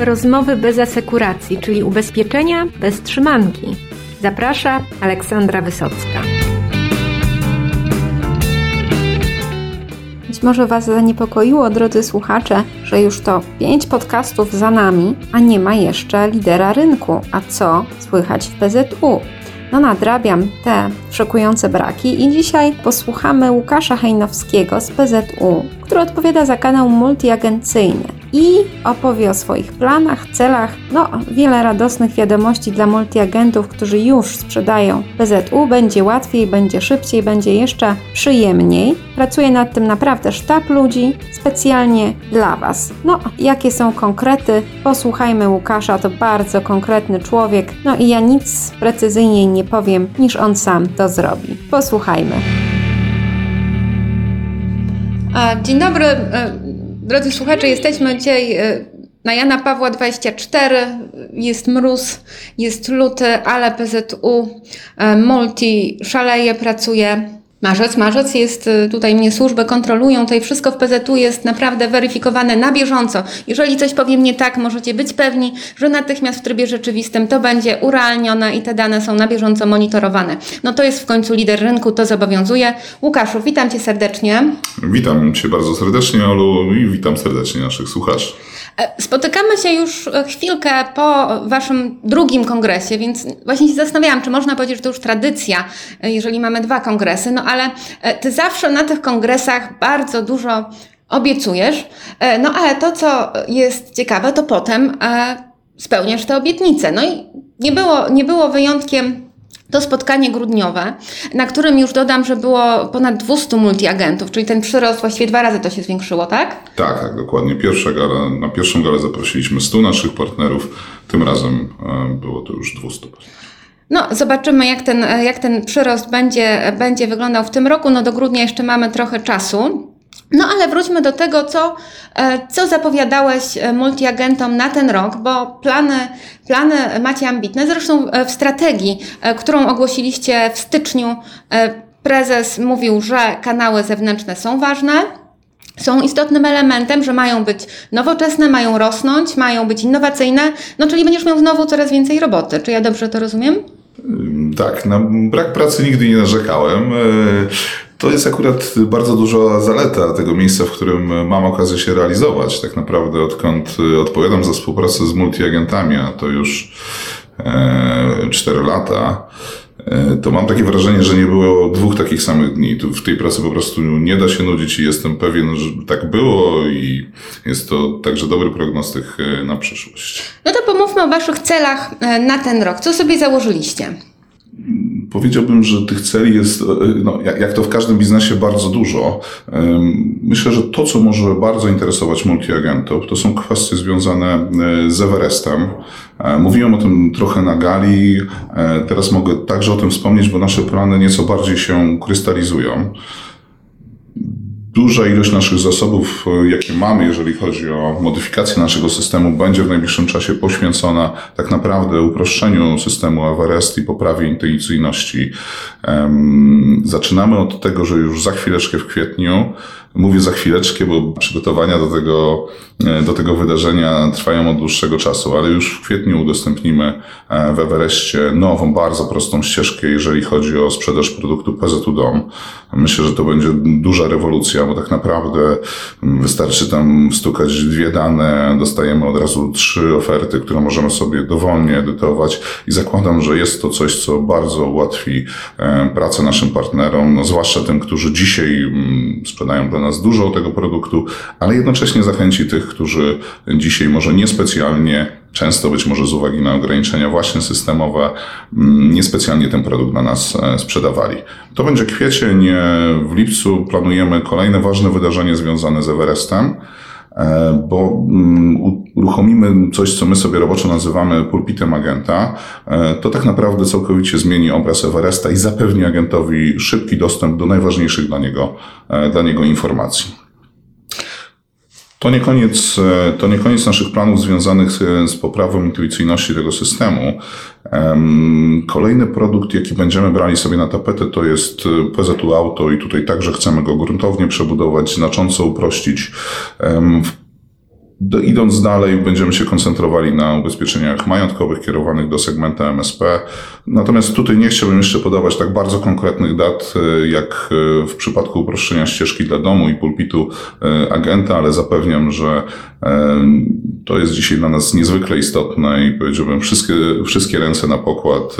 Rozmowy bez asekuracji, czyli ubezpieczenia bez trzymanki. Zaprasza Aleksandra Wysocka. Być może Was zaniepokoiło, drodzy słuchacze, że już to pięć podcastów za nami, a nie ma jeszcze lidera rynku. A co słychać w PZU? No nadrabiam te szokujące braki i dzisiaj posłuchamy Łukasza Hejnowskiego z PZU, który odpowiada za kanał multiagencyjny i opowie o swoich planach, celach. No, wiele radosnych wiadomości dla multiagentów, którzy już sprzedają PZU. Będzie łatwiej, będzie szybciej, będzie jeszcze przyjemniej. Pracuje nad tym naprawdę sztab ludzi specjalnie dla Was. No, jakie są konkrety? Posłuchajmy Łukasza, to bardzo konkretny człowiek. No i ja nic precyzyjniej nie powiem, niż on sam to zrobi. Posłuchajmy. Dzień dobry. Drodzy słuchacze, jesteśmy dzisiaj e, na Jana Pawła 24. Jest mróz, jest luty, ale PZU e, Multi szaleje, pracuje. Marzec, marzec jest, y, tutaj mnie służby kontrolują, tutaj wszystko w PZU jest naprawdę weryfikowane na bieżąco. Jeżeli coś powiem nie tak, możecie być pewni, że natychmiast w trybie rzeczywistym to będzie urealnione i te dane są na bieżąco monitorowane. No to jest w końcu lider rynku, to zobowiązuje. Łukaszu, witam Cię serdecznie. Witam Cię bardzo serdecznie, Olu, i witam serdecznie naszych słuchaczy. E, spotykamy się już e, chwilkę po Waszym drugim kongresie, więc właśnie się zastanawiałam, czy można powiedzieć, że to już tradycja, e, jeżeli mamy dwa kongresy, no ale Ty zawsze na tych kongresach bardzo dużo obiecujesz, no ale to, co jest ciekawe, to potem spełniasz te obietnice. No i nie było, nie było wyjątkiem to spotkanie grudniowe, na którym już dodam, że było ponad 200 multiagentów, czyli ten przyrost właściwie dwa razy to się zwiększyło, tak? Tak, tak, dokładnie. Pierwsza gala, na pierwszą galę zaprosiliśmy 100 naszych partnerów, tym razem e, było to już 200 partnerów. No, zobaczymy, jak ten, jak ten przyrost będzie, będzie wyglądał w tym roku. No, do grudnia jeszcze mamy trochę czasu. No ale wróćmy do tego, co, e, co zapowiadałeś e, multiagentom na ten rok, bo plany, plany macie ambitne. Zresztą e, w strategii, którą ogłosiliście w styczniu, prezes mówił, że kanały zewnętrzne są ważne, są istotnym elementem, że mają być nowoczesne, mają rosnąć, mają być innowacyjne, no czyli będziesz miał znowu coraz więcej roboty. Czy ja dobrze to rozumiem? Tak, na brak pracy nigdy nie narzekałem. To jest akurat bardzo duża zaleta tego miejsca, w którym mam okazję się realizować. Tak naprawdę odkąd odpowiadam za współpracę z multiagentami, a to już e, 4 lata, e, to mam takie wrażenie, że nie było dwóch takich samych dni. Tu w tej pracy po prostu nie da się nudzić i jestem pewien, że tak było i jest to także dobry prognostyk e, na przyszłość. No to pomówmy o Waszych celach e, na ten rok. Co sobie założyliście? Powiedziałbym, że tych celi jest, e, no, jak to w każdym biznesie, bardzo dużo. Myślę, że to, co może bardzo interesować multiagentów, to są kwestie związane e, z Everestem. E, mówiłem o tym trochę na gali, teraz mogę także o tym wspomnieć, bo nasze plany nieco bardziej się krystalizują duża ilość naszych zasobów, e, jakie mamy, jeżeli chodzi o modyfikację naszego systemu, będzie w najbliższym czasie poświęcona tak naprawdę uproszczeniu systemu Everest i poprawie intuicyjności. Zaczynamy od tego, że już za chwileczkę w kwietniu Mówię za chwileczkę, bo przygotowania do tego, e, do tego wydarzenia trwają od dłuższego czasu, ale już w kwietniu udostępnimy e, w Everestie nową, bardzo prostą ścieżkę, jeżeli chodzi o sprzedaż produktu PZU Dom. Myślę, że to będzie duża rewolucja, bo tak naprawdę wystarczy tam stukać dwie dane, dostajemy od razu trzy oferty, które możemy sobie dowolnie edytować i zakładam, że jest to coś, co bardzo ułatwi e, pracę naszym partnerom, no zwłaszcza tym, którzy dzisiaj sprzedają dla nas dużo tego produktu, ale jednocześnie zachęci tych, którzy dzisiaj może niespecjalnie, często być może z uwagi na ograniczenia właśnie systemowe, mm, niespecjalnie ten produkt dla nas e, sprzedawali. To będzie kwiecień, w lipcu planujemy kolejne ważne wydarzenie związane z Everestem e, bo mm, uruchomimy coś, co my sobie roboczo nazywamy pulpitem agenta, e, to tak naprawdę całkowicie zmieni obraz Everesta i zapewni agentowi szybki dostęp do najważniejszych dla niego, e, dla niego informacji. To nie, koniec, e, to nie koniec naszych planów związanych z, z poprawą intuicyjności tego systemu. Kolejny produkt, jaki będziemy brali sobie na tapetę, to jest PZU Auto i tutaj także chcemy go gruntownie przebudować, znacząco uprościć. Do, idąc dalej, będziemy się koncentrowali na ubezpieczeniach majątkowych kierowanych do segmentu MSP. Natomiast tutaj nie chciałbym jeszcze podawać tak bardzo konkretnych dat, e, jak e, w przypadku uproszczenia ścieżki dla domu i pulpitu e, agenta, ale zapewniam, że to jest dzisiaj dla nas niezwykle istotne i powiedziałbym, wszystkie, wszystkie ręce na pokład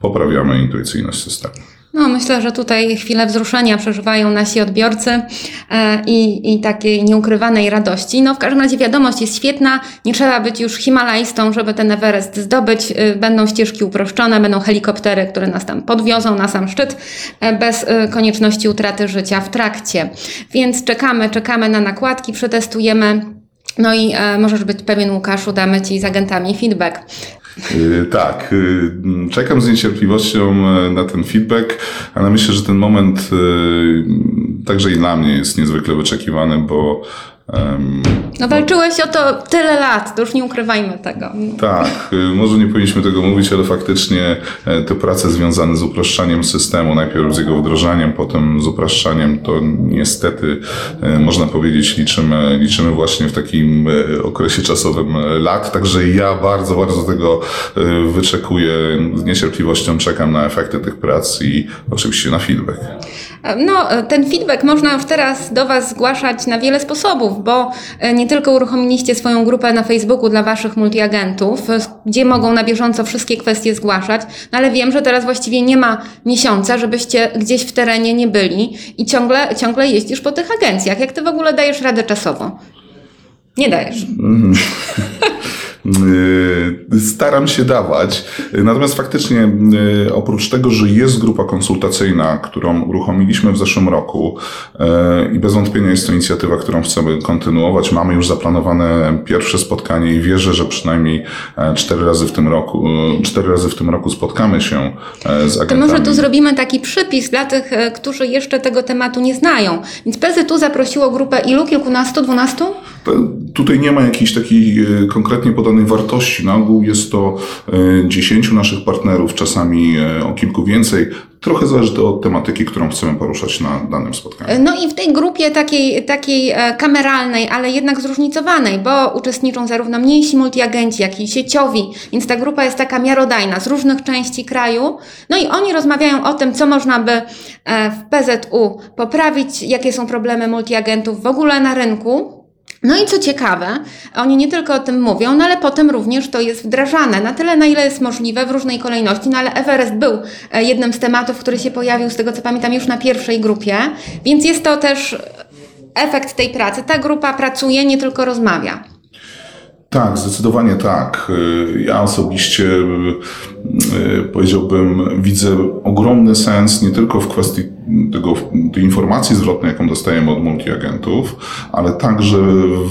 poprawiamy intuicyjność systemu. No, myślę, że tutaj chwilę wzruszenia przeżywają nasi odbiorcy e, i, i takiej nieukrywanej radości. No, w każdym razie wiadomość jest świetna. Nie trzeba być już Himalajstą, żeby ten Everest zdobyć. E, będą ścieżki uproszczone, będą helikoptery, które nas tam podwiozą na sam szczyt e, bez konieczności utraty życia w trakcie. Więc czekamy, czekamy na nakładki, przetestujemy. No i e, możesz być pewien, Łukaszu, damy Ci z agentami feedback. Y, tak, y, czekam z niecierpliwością e, na ten feedback, ale myślę, że ten moment y, także i dla mnie jest niezwykle wyczekiwany, bo no walczyłeś o to tyle lat, to już nie ukrywajmy tego. Tak, y, może nie powinniśmy tego mówić, ale faktycznie e, te prace związane z upraszczaniem systemu, najpierw z jego wdrożeniem, potem z upraszczaniem, to niestety e, można powiedzieć liczymy, liczymy właśnie w takim e, okresie czasowym lat, także ja bardzo, bardzo tego wyczekuję, z niecierpliwością czekam na efekty tych prac i oczywiście na feedback. No, ten feedback można już teraz do Was zgłaszać na wiele sposobów, bo e, nie tylko uruchomiliście swoją grupę na Facebooku dla Waszych multiagentów, e, gdzie mogą na bieżąco wszystkie kwestie zgłaszać, no ale wiem, że teraz właściwie nie ma miesiąca, żebyście gdzieś w terenie nie byli i ciągle, ciągle jeździsz po tych agencjach. Jak Ty w ogóle dajesz radę czasowo? Nie dajesz. Mm. Y, staram się dawać. Natomiast faktycznie, y, oprócz tego, że jest grupa konsultacyjna, którą uruchomiliśmy w zeszłym roku y, i bez wątpienia jest to inicjatywa, którą chcemy kontynuować. Mamy już zaplanowane pierwsze spotkanie i wierzę, że przynajmniej e, cztery razy w tym roku, cztery razy w tym roku spotkamy się e, z agentami. To może tu zrobimy taki przypis dla tych, e, którzy jeszcze tego tematu nie znają. Więc PZU zaprosiło grupę ilu? Kilkunastu, dwunastu? Tutaj nie ma jakiejś takiej konkretnie podanej wartości. Na ogół jest to 10 e, naszych partnerów, czasami e, o kilku więcej. Trochę zależy to od tematyki, którą chcemy poruszać na danym spotkaniu. No i w tej grupie takiej, takiej e, kameralnej, ale jednak zróżnicowanej, bo uczestniczą zarówno mniejsi multiagenci, jak i sieciowi, więc ta grupa jest taka miarodajna z różnych części kraju. No i oni rozmawiają o tym, co można by w PZU poprawić, jakie są problemy multiagentów w ogóle na rynku, no i co ciekawe, oni nie tylko o tym mówią, no ale potem również to jest wdrażane na tyle, na ile jest możliwe w różnej kolejności. No ale Everest był e, jednym z tematów, który się pojawił, z tego co pamiętam, już na pierwszej grupie, więc jest to też efekt tej pracy. Ta grupa pracuje, nie tylko rozmawia. Tak, zdecydowanie tak. Y, ja osobiście y, powiedziałbym, widzę ogromny sens nie tylko w kwestii tego, tej informacji zwrotnej, jaką dostajemy od multiagentów, ale także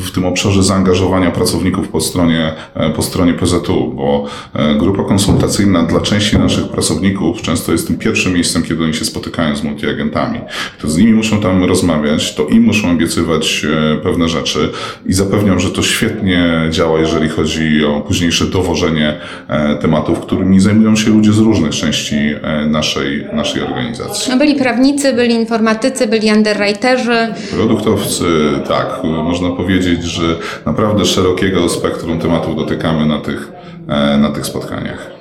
w tym obszarze zaangażowania pracowników po stronie, e, po stronie PZU, bo e, grupa konsultacyjna dla części naszych pracowników często jest tym pierwszym miejscem, kiedy oni się spotykają z multiagentami. To z nimi muszą tam rozmawiać, to im muszą obiecywać e, pewne rzeczy i zapewniam, że to świetnie działa, jeżeli chodzi o późniejsze dowożenie tematów, którymi zajmują się ludzie z różnych części naszej, naszej organizacji. No byli prawnicy, prawnicy, byli informatycy, byli underwriterzy. Produktowcy, tak. Można powiedzieć, że naprawdę szerokiego spektrum tematów dotykamy na tych, e, na tych spotkaniach.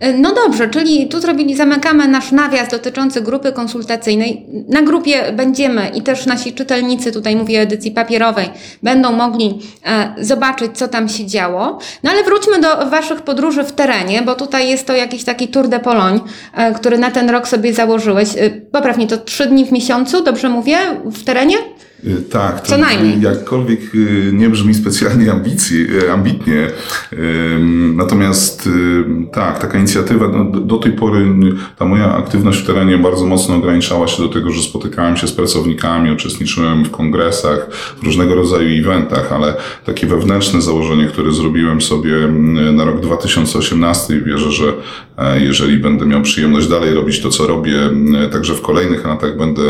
E, no dobrze, czyli tu zrobili, zamykamy nasz nawias dotyczący grupy konsultacyjnej. Na grupie będziemy i też nasi czytelnicy, tutaj mówię o edycji papierowej, będą mogli e, zobaczyć, co tam się działo. No ale wróćmy do Waszych podróży w terenie, bo tutaj jest to jakiś taki Tour de Pologne, e, który na ten rok sobie założyłeś. Poprawnie, to trzy dni w miesiącu, dobrze mówię, w terenie? Y, tak, to Co najmniej. jakkolwiek y, nie brzmi specjalnie ambicji, y, ambitnie. Natomiast tak, taka inicjatywa, no, do tej pory ta moja aktywność w terenie bardzo mocno ograniczała się do tego, że spotykałem się z pracownikami, uczestniczyłem w kongresach, w różnego rodzaju eventach, ale takie wewnętrzne założenie, które zrobiłem sobie na rok 2018 i wierzę, że jeżeli będę miał przyjemność dalej robić to, co robię, także w kolejnych latach będę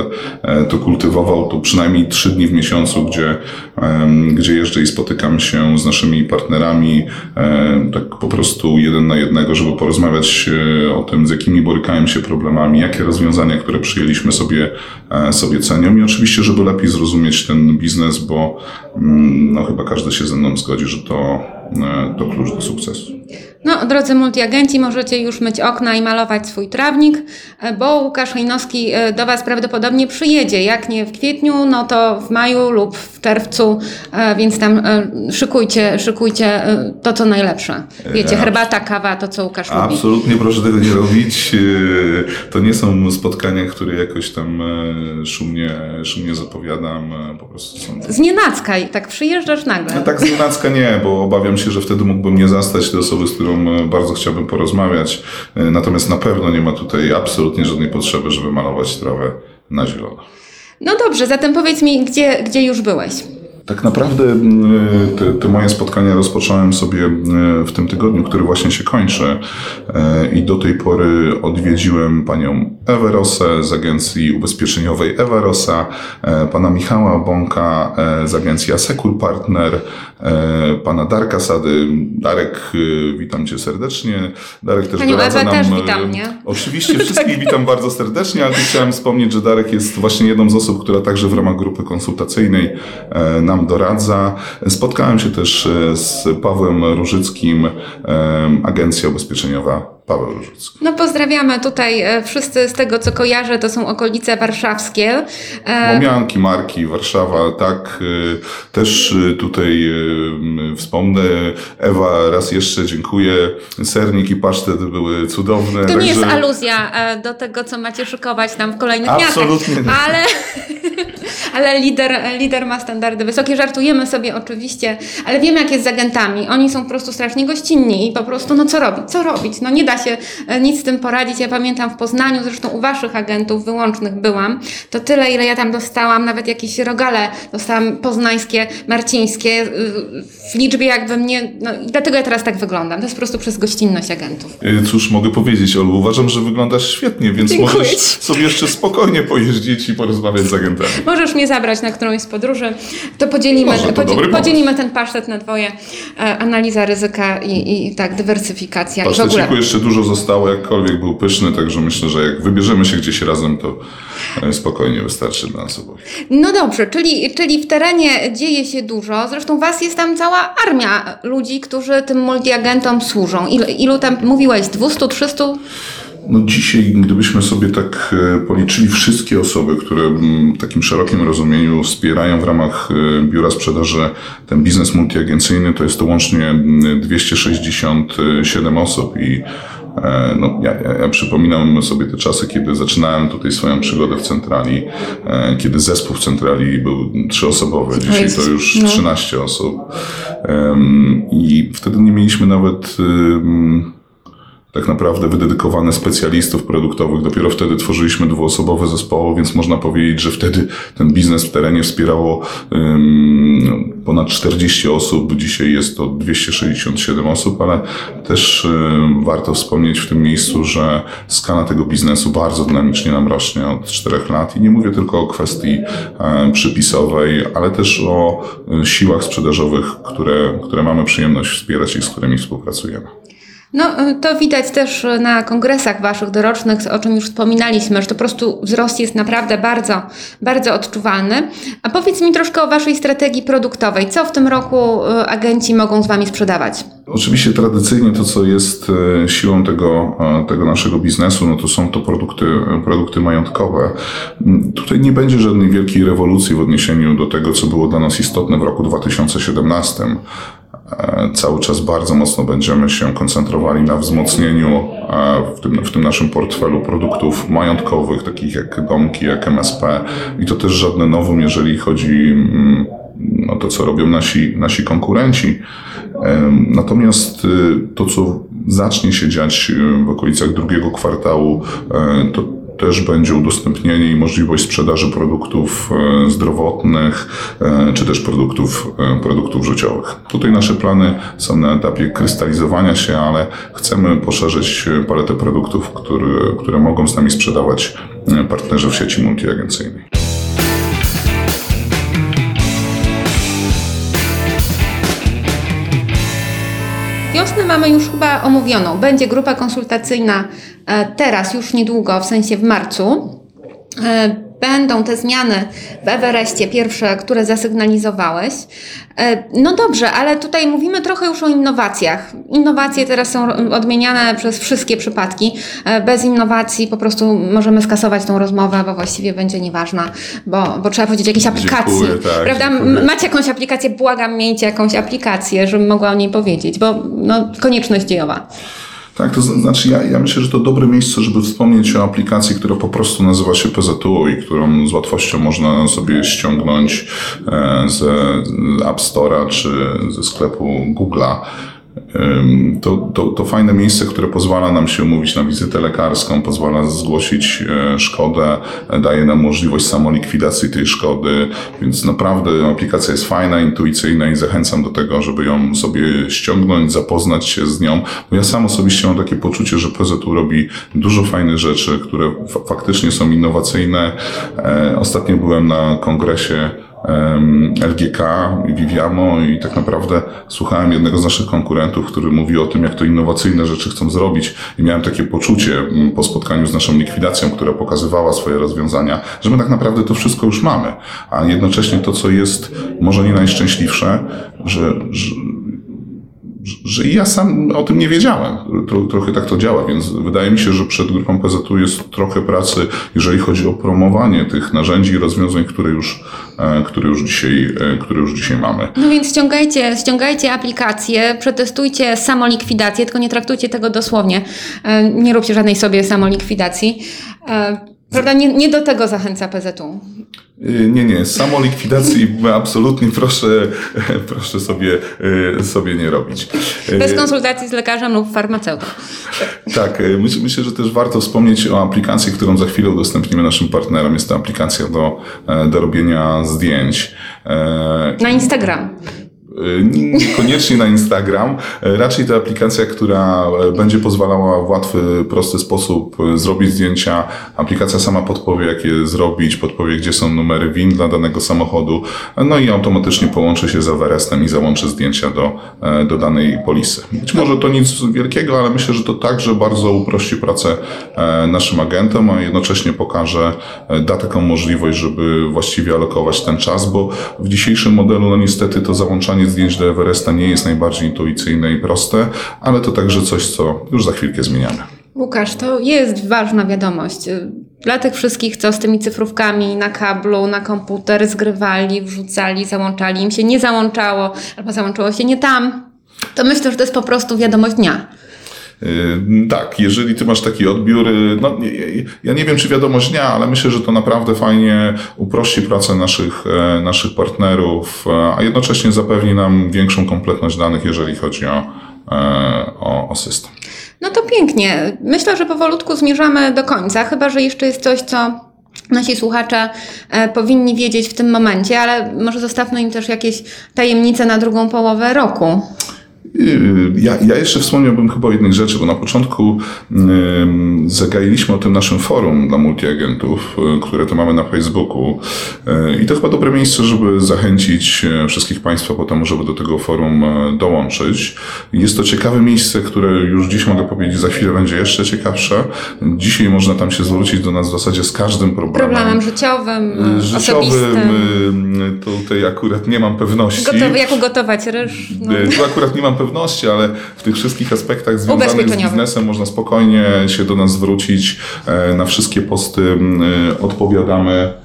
to kultywował, to przynajmniej trzy dni w miesiącu, gdzie, gdzie jeżdżę i spotykam się z naszymi partnerami, tak po prostu jeden na jednego, żeby porozmawiać o tym, z jakimi borykają się problemami, jakie rozwiązania, które przyjęliśmy sobie, sobie cenią i oczywiście, żeby lepiej zrozumieć ten biznes, bo mm, no, chyba każdy się ze mną zgodzi, że to, to klucz do sukcesu. No, drodzy multiagenci, możecie już myć okna i malować swój trawnik, e, bo Łukasz Hejnowski e, do Was prawdopodobnie przyjedzie. Jak nie w kwietniu, no to w maju lub w czerwcu, e, więc tam szykujcie, szykujcie to, co najlepsze. Wiecie, herbata, kawa, to co Łukasz Absolutnie lubi. Absolutnie proszę tego nie robić. To nie są spotkania, które jakoś tam szumnie, szumnie zapowiadam. Po prostu są... Z nienacka, tak przyjeżdżasz nagle. No, tak z nienacka nie, bo obawiam się, że wtedy mógłbym nie zastać tej osoby, z którą którą bardzo chciałbym porozmawiać. E, natomiast na pewno nie ma tutaj absolutnie żadnej potrzeby, żeby malować trawę na zielono. No dobrze, zatem powiedz mi, gdzie, gdzie już byłeś? Tak naprawdę te, te, moje spotkania rozpocząłem sobie w tym tygodniu, który właśnie się kończy e, i do tej pory odwiedziłem panią Ewę Rosę z agencji ubezpieczeniowej Ewa Rosa, e, pana Michała Bąka z agencji Asecur Partner, E, pana Darka Sady. Darek, e, witam cię serdecznie. Darek też Panią doradza Ewę nam. też e, witam, nie? Oczywiście wszystkich witam bardzo serdecznie, ale chciałem wspomnieć, że Darek jest właśnie jedną z osób, która także w ramach grupy konsultacyjnej nam doradza. Spotkałem się też z Pawłem Różyckim, Agencja Ubezpieczeniowa Paweł Różucki. No pozdrawiamy tutaj e, wszyscy z tego, co kojarzę, to są okolice warszawskie. Momianki, Marki, Warszawa, tak. E, też e, tutaj wspomnę, Ewa raz jeszcze dziękuję. Sernik i pasztet były cudowne. To nie jest aluzja do tego, co macie szykować tam w kolejnych Absolutnie miastach. Ale, ale lider, lider ma standardy wysokie. Żartujemy sobie oczywiście, ale wiemy, jak jest z agentami. Oni są po prostu strasznie gościnni i po prostu, no co robić? Co robić? No nie da się e, nic z tym poradzić. Ja pamiętam w Poznaniu, zresztą u Waszych agentów wyłącznych byłam, to tyle, ile ja tam dostałam, nawet jakieś rogale dostałam poznańskie, marcińskie, e, w liczbie jakby mnie, no dlatego ja teraz tak wyglądam. To jest po prostu przez gościnność agentów. E, cóż mogę powiedzieć, Olu, uważam, że wyglądasz świetnie, więc Dziękuję możesz sobie jeszcze spokojnie pojeździć i porozmawiać z agentami. Możesz mnie zabrać na którąś z podróży, to podzielimy, Może, to podzielimy, podzielimy ten pasztet na dwoje, analiza ryzyka i, i tak, dywersyfikacja. Paszteciku jeszcze dużo zostało, jakkolwiek był pyszny, także myślę, że jak wybierzemy się gdzieś razem, to e, spokojnie wystarczy dla nas oboje. No dobrze, czyli, czyli w terenie dzieje się dużo. Zresztą Was jest tam cała armia ludzi, którzy tym multiagentom służą. Ilu, ilu tam mówiłeś? 200, 300? No dzisiaj, gdybyśmy sobie tak e, policzyli wszystkie osoby, które w takim szerokim rozumieniu wspierają w ramach e, biura sprzedaży ten biznes multiagencyjny, to jest to łącznie 267 osób i e, no, ja, ja, ja, przypominam sobie te czasy, kiedy zaczynałem tutaj swoją przygodę w centrali, kiedy zespół w centrali był trzyosobowy, dzisiaj to już 13 no. osób. I wtedy nie mieliśmy nawet tak naprawdę wydedykowane specjalistów produktowych. Dopiero wtedy tworzyliśmy dwuosobowe zespoły, więc można powiedzieć, że wtedy ten biznes w terenie wspierało um, ponad 40 osób. Dzisiaj jest to 267 osób, ale też um, warto wspomnieć w tym miejscu, że skala tego biznesu bardzo dynamicznie nam rośnie od 4 lat i nie mówię tylko o kwestii um, przypisowej, ale też o um, siłach sprzedażowych, które, które mamy przyjemność wspierać i z którymi współpracujemy. No, y, to widać też na kongresach Waszych dorocznych, o czym już wspominaliśmy, że to po prostu wzrost jest naprawdę bardzo, bardzo odczuwalny. A powiedz mi troszkę o Waszej strategii produktowej. Co w tym roku y, agenci mogą z Wami sprzedawać? Oczywiście tradycyjnie to, co jest y, siłą tego, tego naszego biznesu, no to są to produkty, produkty majątkowe. Mm, tutaj nie będzie żadnej wielkiej rewolucji w odniesieniu do tego, co było dla nas istotne w roku 2017. E, cały czas bardzo mocno będziemy się koncentrowali na wzmocnieniu e, w tym, w tym naszym portfelu produktów majątkowych, takich jak domki, jak MSP. I to też żadne nowum, jeżeli chodzi mm, o to, co robią nasi, nasi konkurenci. E, natomiast to, co zacznie się dziać w okolicach drugiego kwartału, to też będzie udostępnienie i możliwość sprzedaży produktów e, zdrowotnych, e, czy też produktów, e, produktów życiowych. Tutaj nasze plany są na etapie krystalizowania się, ale chcemy poszerzyć paletę produktów, które, które mogą z nami sprzedawać partnerzy w sieci multiagencyjnej. Wiosnę mamy już chyba omówioną. Będzie grupa konsultacyjna e, teraz, już niedługo, w sensie w marcu. E, będą te zmiany w Everestie, pierwsze, które zasygnalizowałeś. E, no dobrze, ale tutaj mówimy trochę już o innowacjach. Innowacje teraz są odmieniane przez wszystkie przypadki. Bez innowacji po prostu możemy skasować tą rozmowę, bo właściwie będzie nieważna, bo, bo trzeba powiedzieć o jakiejś aplikacji. Dziękuję, tak, prawda? dziękuję. Macie jakąś aplikację, błagam, miejcie jakąś aplikację, żebym mogła o niej powiedzieć, bo no, konieczność dziejowa. Tak, to znaczy ja, ja myślę, że to dobre miejsce, żeby wspomnieć o aplikacji, która po prostu nazywa się PZU i którą z łatwością można sobie ściągnąć e, z App Store'a czy ze sklepu Google'a. To, to, to fajne miejsce, które pozwala nam się umówić na wizytę lekarską, pozwala zgłosić e, szkodę, daje nam możliwość samolikwidacji tej szkody, więc naprawdę aplikacja jest fajna, intuicyjna i zachęcam do tego, żeby ją sobie ściągnąć, zapoznać się z nią, bo ja sam osobiście mam takie poczucie, że PZU robi dużo fajnych rzeczy, które fa- faktycznie są innowacyjne. E, Ostatnio byłem na kongresie LGK Viviamo i tak naprawdę słuchałem jednego z naszych konkurentów, który mówi o tym, jak to innowacyjne rzeczy chcą zrobić. I miałem takie poczucie m, po spotkaniu z naszą likwidacją, która pokazywała swoje rozwiązania, że my tak naprawdę to wszystko już mamy, a jednocześnie to, co jest może nie najszczęśliwsze, że, że że ja sam o tym nie wiedziałem. Tro, trochę tak to działa, więc wydaje mi się, że przed grupą PZU jest trochę pracy, jeżeli chodzi o promowanie tych narzędzi i rozwiązań, które już, e, które już, dzisiaj, e, które już dzisiaj mamy. No więc ściągajcie, ściągajcie aplikację, przetestujcie samolikwidację, tylko nie traktujcie tego dosłownie. E, Nie róbcie żadnej sobie samolikwidacji. Prawda? Nie, nie do tego zachęca PZU. Y, Nie, nie, samolikwidacji absolutnie proszę, proszę sobie, y, sobie nie robić. Y, Bez konsultacji z lekarzem lub farmaceutą. Tak, myślę, myślę, że też warto wspomnieć o aplikacji, którą za chwilę udostępnimy naszym partnerom. Jest to aplikacja do, e, do robienia zdjęć. E, Na Instagram. Y, Niekoniecznie na Instagram, y, raczej to aplikacja, która y, będzie pozwalała w łatwy, prosty sposób zrobić zdjęcia. Aplikacja sama podpowie, jak je zrobić, podpowie, gdzie są numery WIN dla danego samochodu, no i automatycznie połączy się z Everestem i załączy zdjęcia do, e, do danej polisy. Być może to nic wielkiego, ale myślę, że to także bardzo uprości pracę e, naszym agentom, a jednocześnie pokaże, e, da taką możliwość, żeby właściwie alokować ten czas, bo w dzisiejszym modelu, no niestety to załączanie zdjęć do Everesta nie jest najbardziej intuicyjne i proste, ale to także coś, co już za chwilkę zmieniamy. Łukasz, to jest ważna wiadomość. Dla tych wszystkich, co z tymi cyfrówkami na kablu, na komputer zgrywali, wrzucali, załączali, im się nie załączało, albo załączyło się nie tam, to myślę, że to jest po prostu wiadomość dnia. Yy, Tak, jeżeli ty masz taki odbiór, yy, no ja nie wiem czy wiadomość dnia, ale myślę, że to naprawdę fajnie uprości pracę naszych, e, naszych partnerów, e, a jednocześnie zapewni nam większą kompletność danych, jeżeli chodzi o, e, o, o system. No to pięknie. Myślę, że powolutku zmierzamy do końca, chyba że jeszcze jest coś, co nasi słuchacze powinni wiedzieć w tym momencie, ale może zostawmy im też jakieś tajemnice na drugą połowę roku. Ja, ja jeszcze wspomniałbym chyba o jednej rzeczy, bo na początku zagailiśmy o tym naszym forum dla multiagentów, y, które to mamy na Facebooku. Y, I to chyba dobre miejsce, żeby zachęcić y, wszystkich Państwa potem, żeby do tego forum dołączyć. Jest to ciekawe miejsce, które już dziś mogę powiedzieć, za chwilę będzie jeszcze ciekawsze. Dzisiaj można tam się zwrócić do nas w zasadzie z każdym problemem. Problemem życiowym, Życiowym, osobistym. tutaj akurat nie mam pewności. Gotowy, jak ugotować ryż. No. Tu akurat nie mam pewności, ale w tych wszystkich aspektach związanych z biznesem można spokojnie się do nas zwrócić. E, Na wszystkie posty y, odpowiadamy.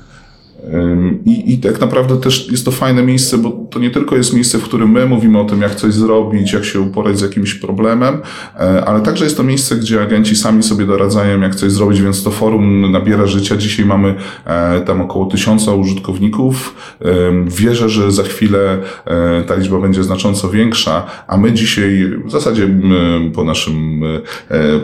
I, I tak naprawdę też jest to fajne miejsce, bo to nie tylko jest miejsce, w którym my mówimy o tym, jak coś zrobić, jak się uporać z jakimś problemem, e, ale także jest to miejsce, gdzie agenci sami sobie doradzają, jak coś zrobić, więc to forum nabiera życia. Dzisiaj mamy e, tam około tysiąca użytkowników. Wierzę, że za chwilę ta liczba będzie znacząco większa, a my dzisiaj w zasadzie po, naszym,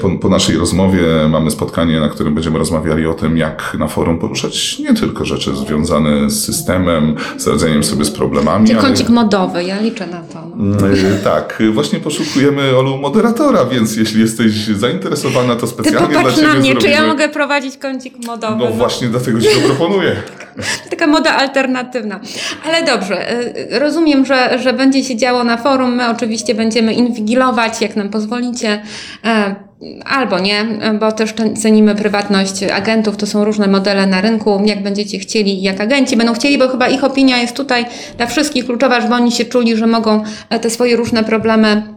po, po naszej rozmowie mamy spotkanie, na którym będziemy rozmawiali o tym, jak na forum poruszać nie tylko rzeczy związane z systemem, z radzeniem sobie z problemami. Czyli kącik ale... modowy, ja liczę na to. E, tak, właśnie poszukujemy Olu moderatora, więc jeśli jesteś zainteresowana, to specjalnie Ty dla Ciebie na mnie, zrobimy... czy ja mogę prowadzić kącik modowy? No, no. właśnie dlatego Ci to proponuję. Taka moda alternatywna. Ale dobrze, e, rozumiem, że, że będzie się działo na forum. My oczywiście będziemy inwigilować, jak nam pozwolicie. E, albo nie, bo też cenimy prywatność agentów. To są różne modele na rynku. Jak będziecie chcieli, jak agenci będą chcieli, bo chyba ich opinia jest tutaj dla wszystkich kluczowa, żeby oni się czuli, że mogą te swoje różne problemy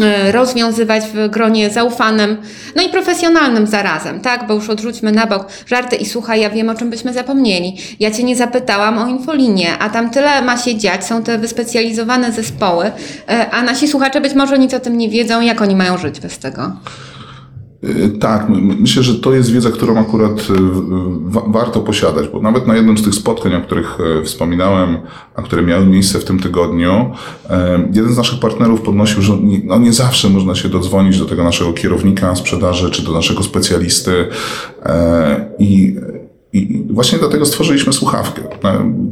E, rozwiązywać w gronie zaufanym, no i profesjonalnym zarazem, tak? Bo już odrzućmy na bok żarty i słuchaj, ja wiem o czym byśmy zapomnieli. Ja Cię nie zapytałam o infolinię, a tam tyle ma się dziać, są te wyspecjalizowane zespoły, e, a nasi słuchacze być może nic o tym nie wiedzą, jak oni mają żyć bez tego. Y, tak, myślę, że to jest wiedza, którą akurat y, warto posiadać, bo nawet na jednym z tych spotkań, o których e, wspominałem, a które miały miejsce w tym tygodniu, e, jeden z naszych partnerów podnosił, że no nie zawsze można się dodzwonić do tego naszego kierownika sprzedaży czy do naszego specjalisty e, i i właśnie dlatego stworzyliśmy słuchawkę.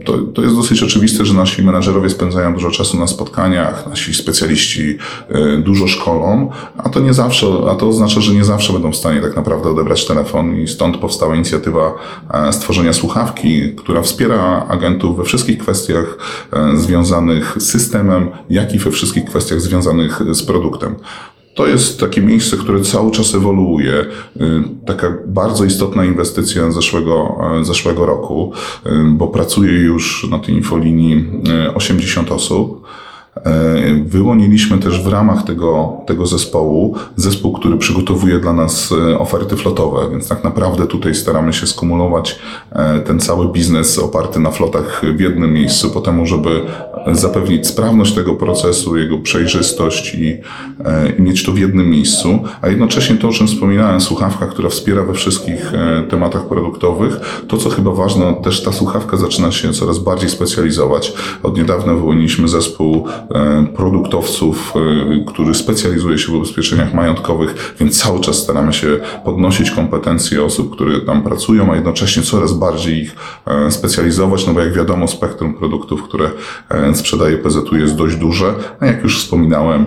To, to jest dosyć oczywiste, że nasi menadżerowie spędzają dużo czasu na spotkaniach, nasi specjaliści e, dużo szkolą, a to nie zawsze, a to oznacza, że nie zawsze będą w stanie tak naprawdę odebrać telefon i stąd powstała inicjatywa e, stworzenia słuchawki, która wspiera agentów we wszystkich kwestiach e, związanych z systemem, jak i we wszystkich kwestiach związanych z produktem. To jest takie miejsce, które cały czas ewoluuje. Y, taka bardzo istotna inwestycja zeszłego, e, zeszłego roku, y, bo pracuje już na tej infolinii 80 osób. E, wyłoniliśmy też w ramach tego, tego zespołu zespół, który przygotowuje dla nas e, oferty flotowe, więc tak naprawdę tutaj staramy się skumulować e, ten cały biznes oparty na flotach w jednym miejscu, po temu, żeby zapewnić sprawność tego procesu, jego przejrzystość i, i mieć to w jednym miejscu, a jednocześnie to, o czym wspominałem, słuchawka, która wspiera we wszystkich tematach produktowych, to co chyba ważne, też ta słuchawka zaczyna się coraz bardziej specjalizować. Od niedawna wyłoniliśmy zespół produktowców, e, który specjalizuje się w ubezpieczeniach majątkowych, więc cały czas staramy się podnosić kompetencje osób, które tam pracują, a jednocześnie coraz bardziej ich e, specjalizować, no bo jak wiadomo, spektrum produktów, które sprzedaje PZU jest dość duże, a jak już wspominałem,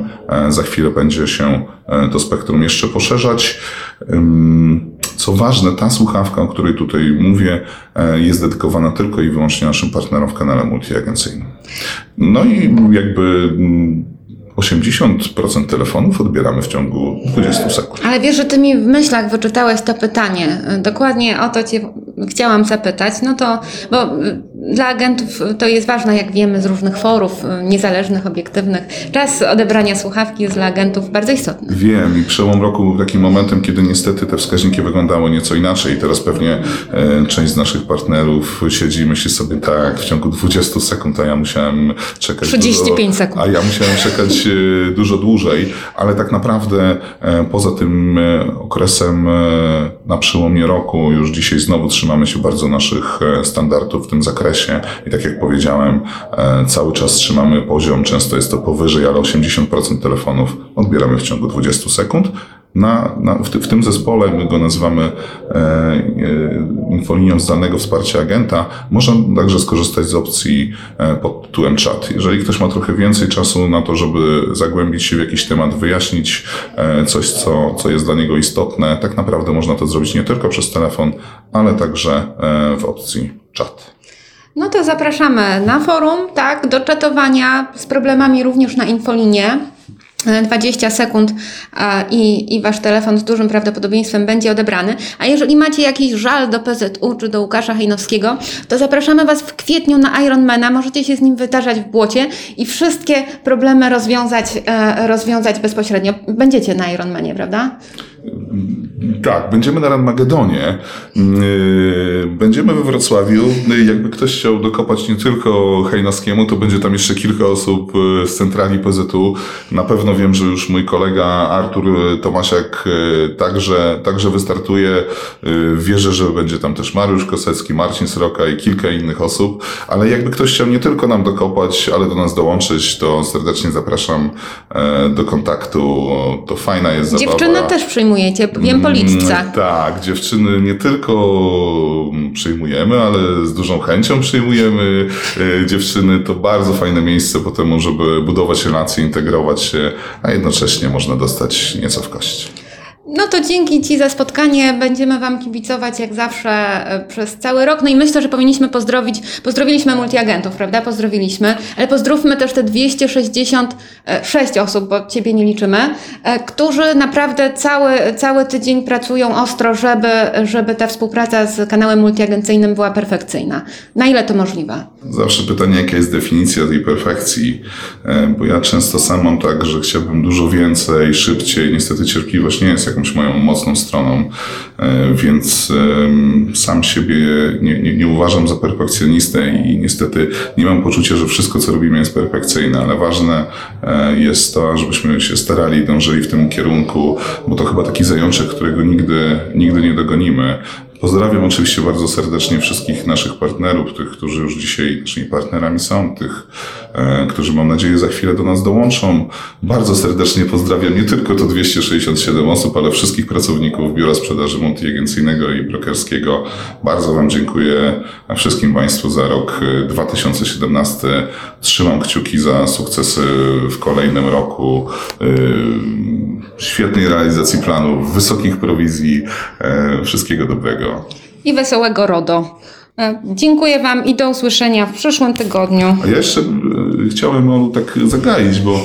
za chwilę będzie się to spektrum jeszcze poszerzać. Co ważne, ta słuchawka, o której tutaj mówię, jest dedykowana tylko i wyłącznie naszym partnerom w kanale multiagencyjnym. No i jakby 80% mm, telefonów odbieramy w ciągu 20 sekund. Ale wiesz, że ty mi w myślach wyczytałeś to pytanie. Dokładnie o to cię chciałam zapytać. No to, bo dla agentów to jest ważne, jak wiemy z różnych forów y, niezależnych, obiektywnych. Czas odebrania słuchawki jest dla agentów bardzo istotny. Wiem i przełom roku był takim momentem, kiedy niestety te wskaźniki wyglądały nieco inaczej. Teraz pewnie e, część z naszych partnerów siedzi i myśli sobie tak, w ciągu 20 sekund, a ja musiałem czekać 35 dużo, sekund. A ja musiałem czekać e, dużo dłużej, ale tak naprawdę e, poza tym e, okresem e, na przełomie roku już dzisiaj znowu trzymamy się bardzo naszych e, standardów w tym zakresie okresie i tak jak powiedziałem, e, cały czas trzymamy poziom, często jest to powyżej, ale 80% telefonów odbieramy w ciągu 20 sekund. Na, na, w, w, tym zespole, my go nazywamy e, e, infolinią zdalnego wsparcia agenta, można także skorzystać z opcji e, pod tytułem chat. Jeżeli ktoś ma trochę więcej czasu na to, żeby zagłębić się w jakiś temat, wyjaśnić e, coś, co, co jest dla niego istotne, tak naprawdę można to zrobić nie tylko przez telefon, ale także e, w opcji chat. No to zapraszamy na forum, tak, do czatowania z problemami również na infolinie. 20 sekund i, i wasz telefon z dużym prawdopodobieństwem będzie odebrany. A jeżeli macie jakiś żal do PZU czy do Łukasza Hejnowskiego, to zapraszamy was w kwietniu na Ironmana. Możecie się z nim wytarzać w błocie i wszystkie problemy rozwiązać, e, rozwiązać bezpośrednio. Będziecie na Ironmanie, prawda? Tak, będziemy na Ranmagedonie. Yy, będziemy we Wrocławiu. Jakby ktoś chciał dokopać nie tylko Hejnowskiemu, to będzie tam jeszcze kilka osób yy, z centrali PZU. Na pewno wiem, że już mój kolega Artur Tomasiak także, także wystartuje. Wierzę, że będzie tam też Mariusz Kosecki, Marcin Sroka i kilka innych osób. Ale jakby ktoś chciał nie tylko nam dokopać, ale do nas dołączyć, to serdecznie zapraszam do kontaktu. To fajna jest zabawa. Dziewczyny też przyjmujecie, wiem po listce. Mm, tak, dziewczyny nie tylko przyjmujemy, ale z dużą chęcią przyjmujemy e, dziewczyny. To bardzo fajne miejsce po temu, żeby budować relacje, integrować się, a jednocześnie można dostać nieco w kość. No to dzięki Ci za spotkanie. Będziemy Wam kibicować jak zawsze e, przez cały rok. No i myślę, że powinniśmy pozdrowić, pozdrowiliśmy multiagentów, prawda? Pozdrowiliśmy, ale pozdrówmy też te 266 osób, bo Ciebie nie liczymy, e, którzy naprawdę cały, cały tydzień pracują ostro, żeby, żeby ta współpraca z kanałem multiagencyjnym była perfekcyjna. Na ile to możliwe? Zawsze pytanie, jaka jest definicja tej perfekcji, e, bo ja często sam mam tak, że chciałbym dużo więcej, szybciej. Niestety cierpliwość nie jest jakąś jakąś moją mocną stroną, e, więc sam siebie nie, nie, nie uważam za perfekcjonistę i niestety nie mam poczucia, że wszystko, co robimy jest perfekcyjne, ale ważne e, jest to, żebyśmy się starali dążyli w tym kierunku, bo to chyba taki zajączek, którego nigdy, nigdy nie dogonimy. Pozdrawiam oczywiście bardzo serdecznie wszystkich naszych partnerów, tych, którzy już dzisiaj naszymi partnerami są, tych, e, którzy mam nadzieję za chwilę do nas dołączą. Bardzo serdecznie pozdrawiam nie tylko to 267 osób, ale wszystkich pracowników Biura Sprzedaży Multiagencyjnego i Brokerskiego. Bardzo Wam dziękuję wszystkim Państwu za rok 2017. E, Trzymam kciuki za sukcesy w kolejnym roku. E, świetnej realizacji planów, wysokich prowizji, e, wszystkiego dobrego. I wesołego RODO. E, dziękuję Wam i do usłyszenia w przyszłym tygodniu. A ja jeszcze e, chciałem Olu tak zagaić, bo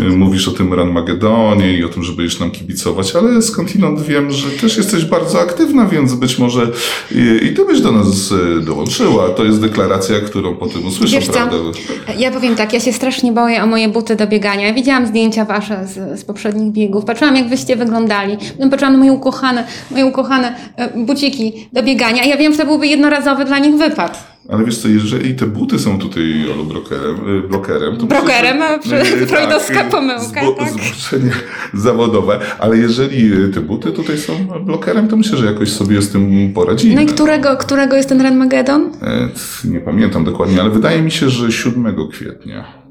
e, mówisz o tym Ranmagedonie i o tym, że będziesz nam kibicować, ale skądinąd wiem, że też jesteś bardzo aktywna, więc być może i, i ty byś do nas dołączyła. To jest deklaracja, którą potem usłyszę, Wiesz prawda? Co? Ja powiem tak, ja się strasznie boję o moje buty do biegania. Widziałam zdjęcia Wasze z, z poprzednich biegów, patrzyłam jak Wyście wyglądali, potem patrzyłam na moje ukochane, moje ukochane buciki do biegania. Ja wiem, że to byłby jednorazowy dla dla nich wypadł. Ale wiesz co, jeżeli te buty są tutaj Olu brokerem, y, blokerem, to Brokerem, myślę, a przy, freudowska tak, pomyłka, zbo, tak? Zboczenie zawodowe, ale jeżeli te buty tutaj są blokerem, to myślę, że jakoś sobie z tym poradzimy. No i którego, którego jest ten Ranmagedon? E, nie pamiętam dokładnie, ale wydaje mi się, że 7 kwietnia.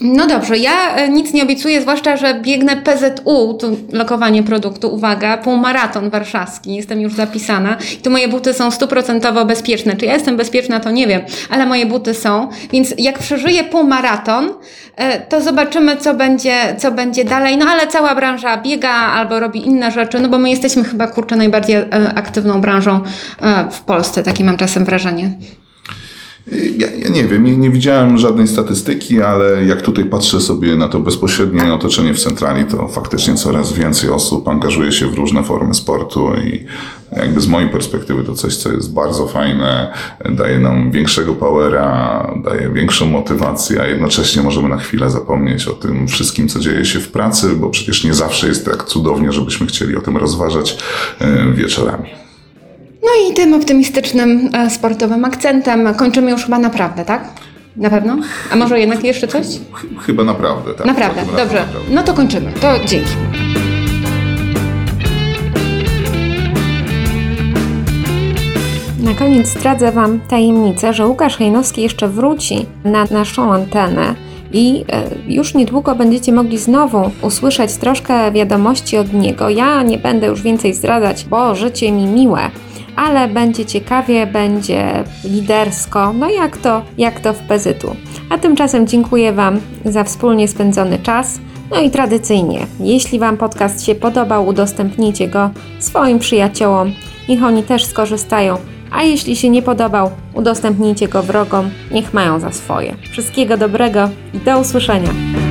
No dobrze, ja e, nic nie obiecuję, zwłaszcza, że biegnę PZU, to lokowanie produktu, uwaga, półmaraton warszawski, jestem już zapisana i tu moje buty są stuprocentowo bezpieczne. Czy ja jestem bezpieczna, to nie wiem, ale moje buty są, więc jak przeżyję półmaraton, e, to zobaczymy, co będzie, co będzie dalej, no ale cała branża biega albo robi inne rzeczy, no bo my jesteśmy chyba, kurczę, najbardziej e, aktywną branżą w Polsce, takie mam czasem wrażenie. Ja, ja, nie wiem, nie, nie, widziałem żadnej statystyki, ale jak tutaj patrzę sobie na to bezpośrednie otoczenie w centrali, to faktycznie coraz więcej osób angażuje się w różne formy sportu i jakby z mojej perspektywy to coś, co jest bardzo fajne, daje nam większego powera, daje większą motywację, a jednocześnie możemy na chwilę zapomnieć o tym wszystkim, co dzieje się w pracy, bo przecież nie zawsze jest tak cudownie, żebyśmy chcieli o tym rozważać e, wieczorami. No i tym optymistycznym e, sportowym akcentem kończymy już chyba naprawdę, tak? Na pewno? A może jednak jeszcze coś? Chyba naprawdę, tak. Naprawdę, dobrze. Naprawdę. No to kończymy. To dzięki. Na koniec zdradzę Wam tajemnicę, że Łukasz Hejnowski jeszcze wróci na naszą antenę i e, już niedługo będziecie mogli znowu usłyszeć troszkę wiadomości od niego. Ja nie będę już więcej zdradzać, bo życie mi miłe ale będzie ciekawie, będzie lidersko, no jak to, jak to w PZU. A tymczasem dziękuję Wam za wspólnie spędzony czas. No i tradycyjnie, jeśli Wam podcast się podobał, udostępnijcie go swoim przyjaciołom, niech oni też skorzystają. A jeśli się nie podobał, udostępnijcie go wrogom, niech mają za swoje. Wszystkiego dobrego i do usłyszenia.